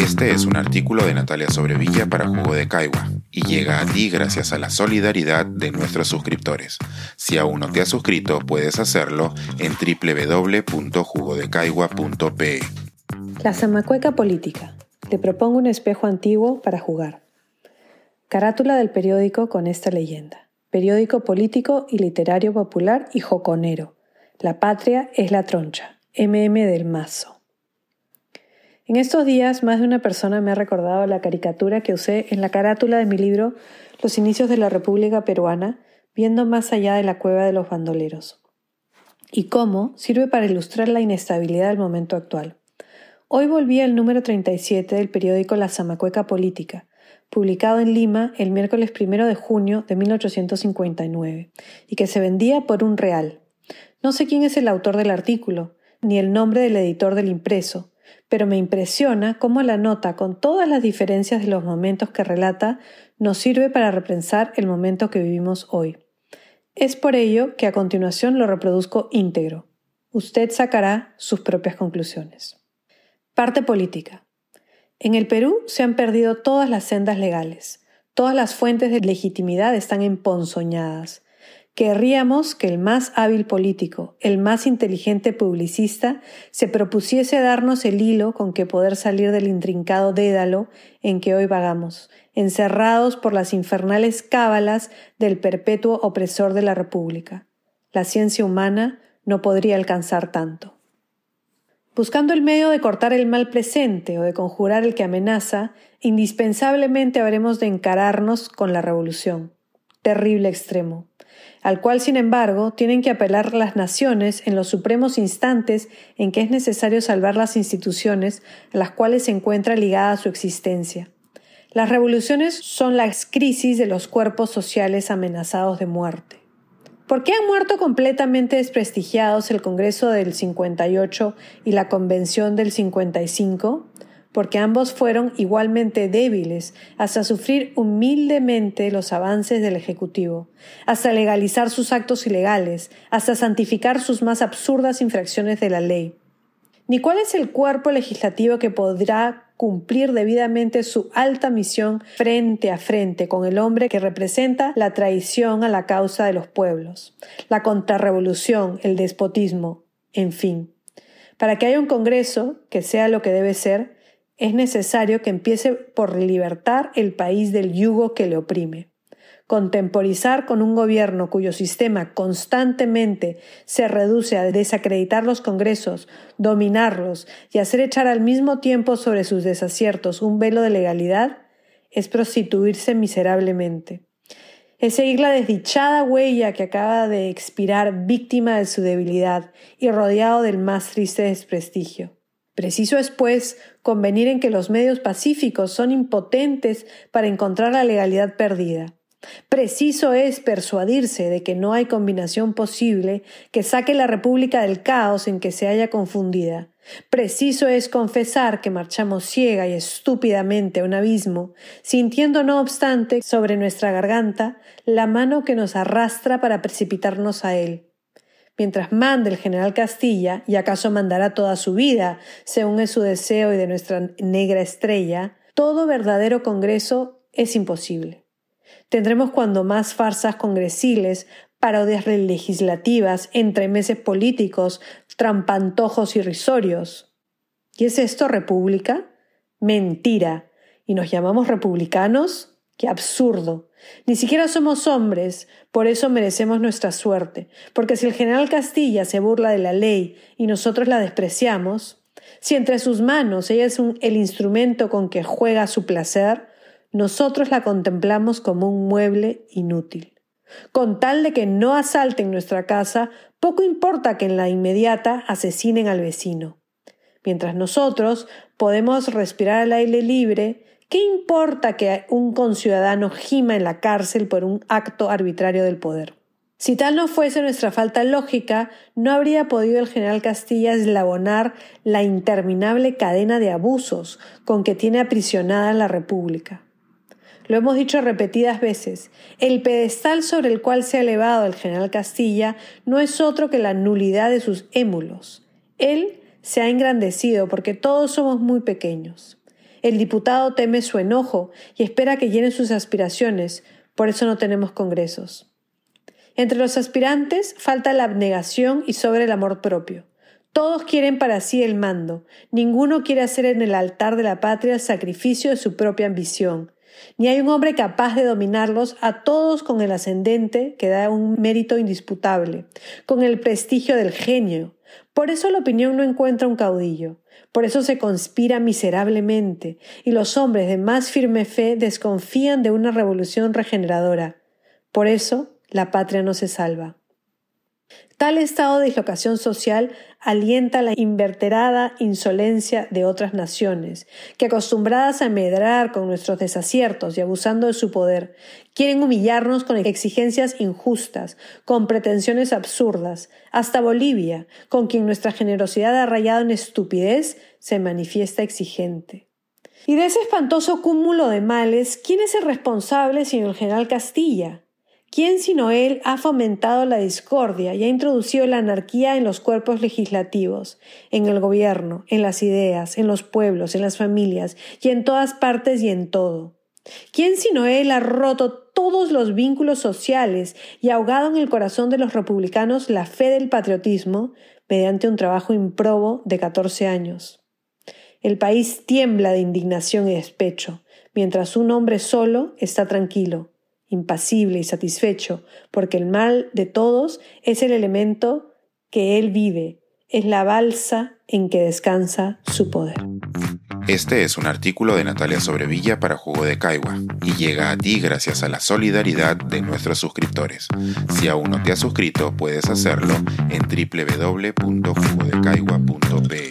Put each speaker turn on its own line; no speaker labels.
Este es un artículo de Natalia Sobrevilla para Jugo de Caigua y llega a ti gracias a la solidaridad de nuestros suscriptores. Si aún no te has suscrito, puedes hacerlo en www.jugodecaigua.pe.
La zamacueca política. Te propongo un espejo antiguo para jugar. Carátula del periódico con esta leyenda. Periódico político y literario popular y joconero. La patria es la troncha. MM del Mazo. En estos días, más de una persona me ha recordado la caricatura que usé en la carátula de mi libro Los inicios de la República Peruana, viendo más allá de la cueva de los bandoleros. Y cómo sirve para ilustrar la inestabilidad del momento actual. Hoy volví al número 37 del periódico La Zamacueca Política, publicado en Lima el miércoles primero de junio de 1859, y que se vendía por un real. No sé quién es el autor del artículo, ni el nombre del editor del impreso, pero me impresiona cómo la nota, con todas las diferencias de los momentos que relata, nos sirve para repensar el momento que vivimos hoy. Es por ello que a continuación lo reproduzco íntegro. Usted sacará sus propias conclusiones. Parte política. En el Perú se han perdido todas las sendas legales. Todas las fuentes de legitimidad están emponzoñadas. Querríamos que el más hábil político, el más inteligente publicista, se propusiese darnos el hilo con que poder salir del intrincado dédalo en que hoy vagamos, encerrados por las infernales cábalas del perpetuo opresor de la República. La ciencia humana no podría alcanzar tanto. Buscando el medio de cortar el mal presente o de conjurar el que amenaza, indispensablemente habremos de encararnos con la revolución. Terrible extremo al cual, sin embargo, tienen que apelar las naciones en los supremos instantes en que es necesario salvar las instituciones a las cuales se encuentra ligada su existencia. Las revoluciones son las crisis de los cuerpos sociales amenazados de muerte. ¿Por qué han muerto completamente desprestigiados el Congreso del 58 y la Convención del 55? Porque ambos fueron igualmente débiles hasta sufrir humildemente los avances del Ejecutivo, hasta legalizar sus actos ilegales, hasta santificar sus más absurdas infracciones de la ley. Ni cuál es el cuerpo legislativo que podrá cumplir debidamente su alta misión frente a frente con el hombre que representa la traición a la causa de los pueblos, la contrarrevolución, el despotismo, en fin. Para que haya un Congreso que sea lo que debe ser, es necesario que empiece por libertar el país del yugo que le oprime. Contemporizar con un gobierno cuyo sistema constantemente se reduce a desacreditar los congresos, dominarlos y hacer echar al mismo tiempo sobre sus desaciertos un velo de legalidad es prostituirse miserablemente. Es seguir la desdichada huella que acaba de expirar víctima de su debilidad y rodeado del más triste desprestigio. Preciso es, pues, convenir en que los medios pacíficos son impotentes para encontrar la legalidad perdida. Preciso es persuadirse de que no hay combinación posible que saque la República del caos en que se haya confundida. Preciso es confesar que marchamos ciega y estúpidamente a un abismo, sintiendo no obstante sobre nuestra garganta la mano que nos arrastra para precipitarnos a él mientras mande el general Castilla, y acaso mandará toda su vida, según es su deseo y de nuestra negra estrella, todo verdadero Congreso es imposible. Tendremos cuando más farsas congresiles, parodias legislativas, entremeses políticos, trampantojos irrisorios. ¿Y es esto república? Mentira. ¿Y nos llamamos republicanos? ¡Qué absurdo! Ni siquiera somos hombres, por eso merecemos nuestra suerte, porque si el general Castilla se burla de la ley y nosotros la despreciamos, si entre sus manos ella es el instrumento con que juega su placer, nosotros la contemplamos como un mueble inútil. Con tal de que no asalten nuestra casa, poco importa que en la inmediata asesinen al vecino. Mientras nosotros podemos respirar al aire libre, ¿Qué importa que un conciudadano gima en la cárcel por un acto arbitrario del poder? Si tal no fuese nuestra falta lógica, no habría podido el general Castilla eslabonar la interminable cadena de abusos con que tiene aprisionada la República. Lo hemos dicho repetidas veces, el pedestal sobre el cual se ha elevado el general Castilla no es otro que la nulidad de sus émulos. Él se ha engrandecido porque todos somos muy pequeños. El diputado teme su enojo y espera que llenen sus aspiraciones, por eso no tenemos congresos. Entre los aspirantes falta la abnegación y sobre el amor propio. Todos quieren para sí el mando, ninguno quiere hacer en el altar de la patria el sacrificio de su propia ambición, ni hay un hombre capaz de dominarlos a todos con el ascendente que da un mérito indisputable, con el prestigio del genio. Por eso la opinión no encuentra un caudillo, por eso se conspira miserablemente, y los hombres de más firme fe desconfían de una revolución regeneradora. Por eso la patria no se salva. Tal estado de dislocación social alienta la inverterada insolencia de otras naciones, que acostumbradas a medrar con nuestros desaciertos y abusando de su poder, quieren humillarnos con exigencias injustas, con pretensiones absurdas, hasta Bolivia, con quien nuestra generosidad ha en estupidez, se manifiesta exigente. Y de ese espantoso cúmulo de males, ¿quién es el responsable sino el general Castilla? ¿Quién sino él ha fomentado la discordia y ha introducido la anarquía en los cuerpos legislativos, en el gobierno, en las ideas, en los pueblos, en las familias y en todas partes y en todo? ¿Quién sino él ha roto todos los vínculos sociales y ahogado en el corazón de los republicanos la fe del patriotismo mediante un trabajo improbo de catorce años? El país tiembla de indignación y despecho, mientras un hombre solo está tranquilo, impasible y satisfecho, porque el mal de todos es el elemento que él vive, es la balsa en que descansa su poder.
Este es un artículo de Natalia Sobrevilla para Jugo de Caigua y llega a ti gracias a la solidaridad de nuestros suscriptores. Si aún no te has suscrito, puedes hacerlo en www.jugodecaigua.pe.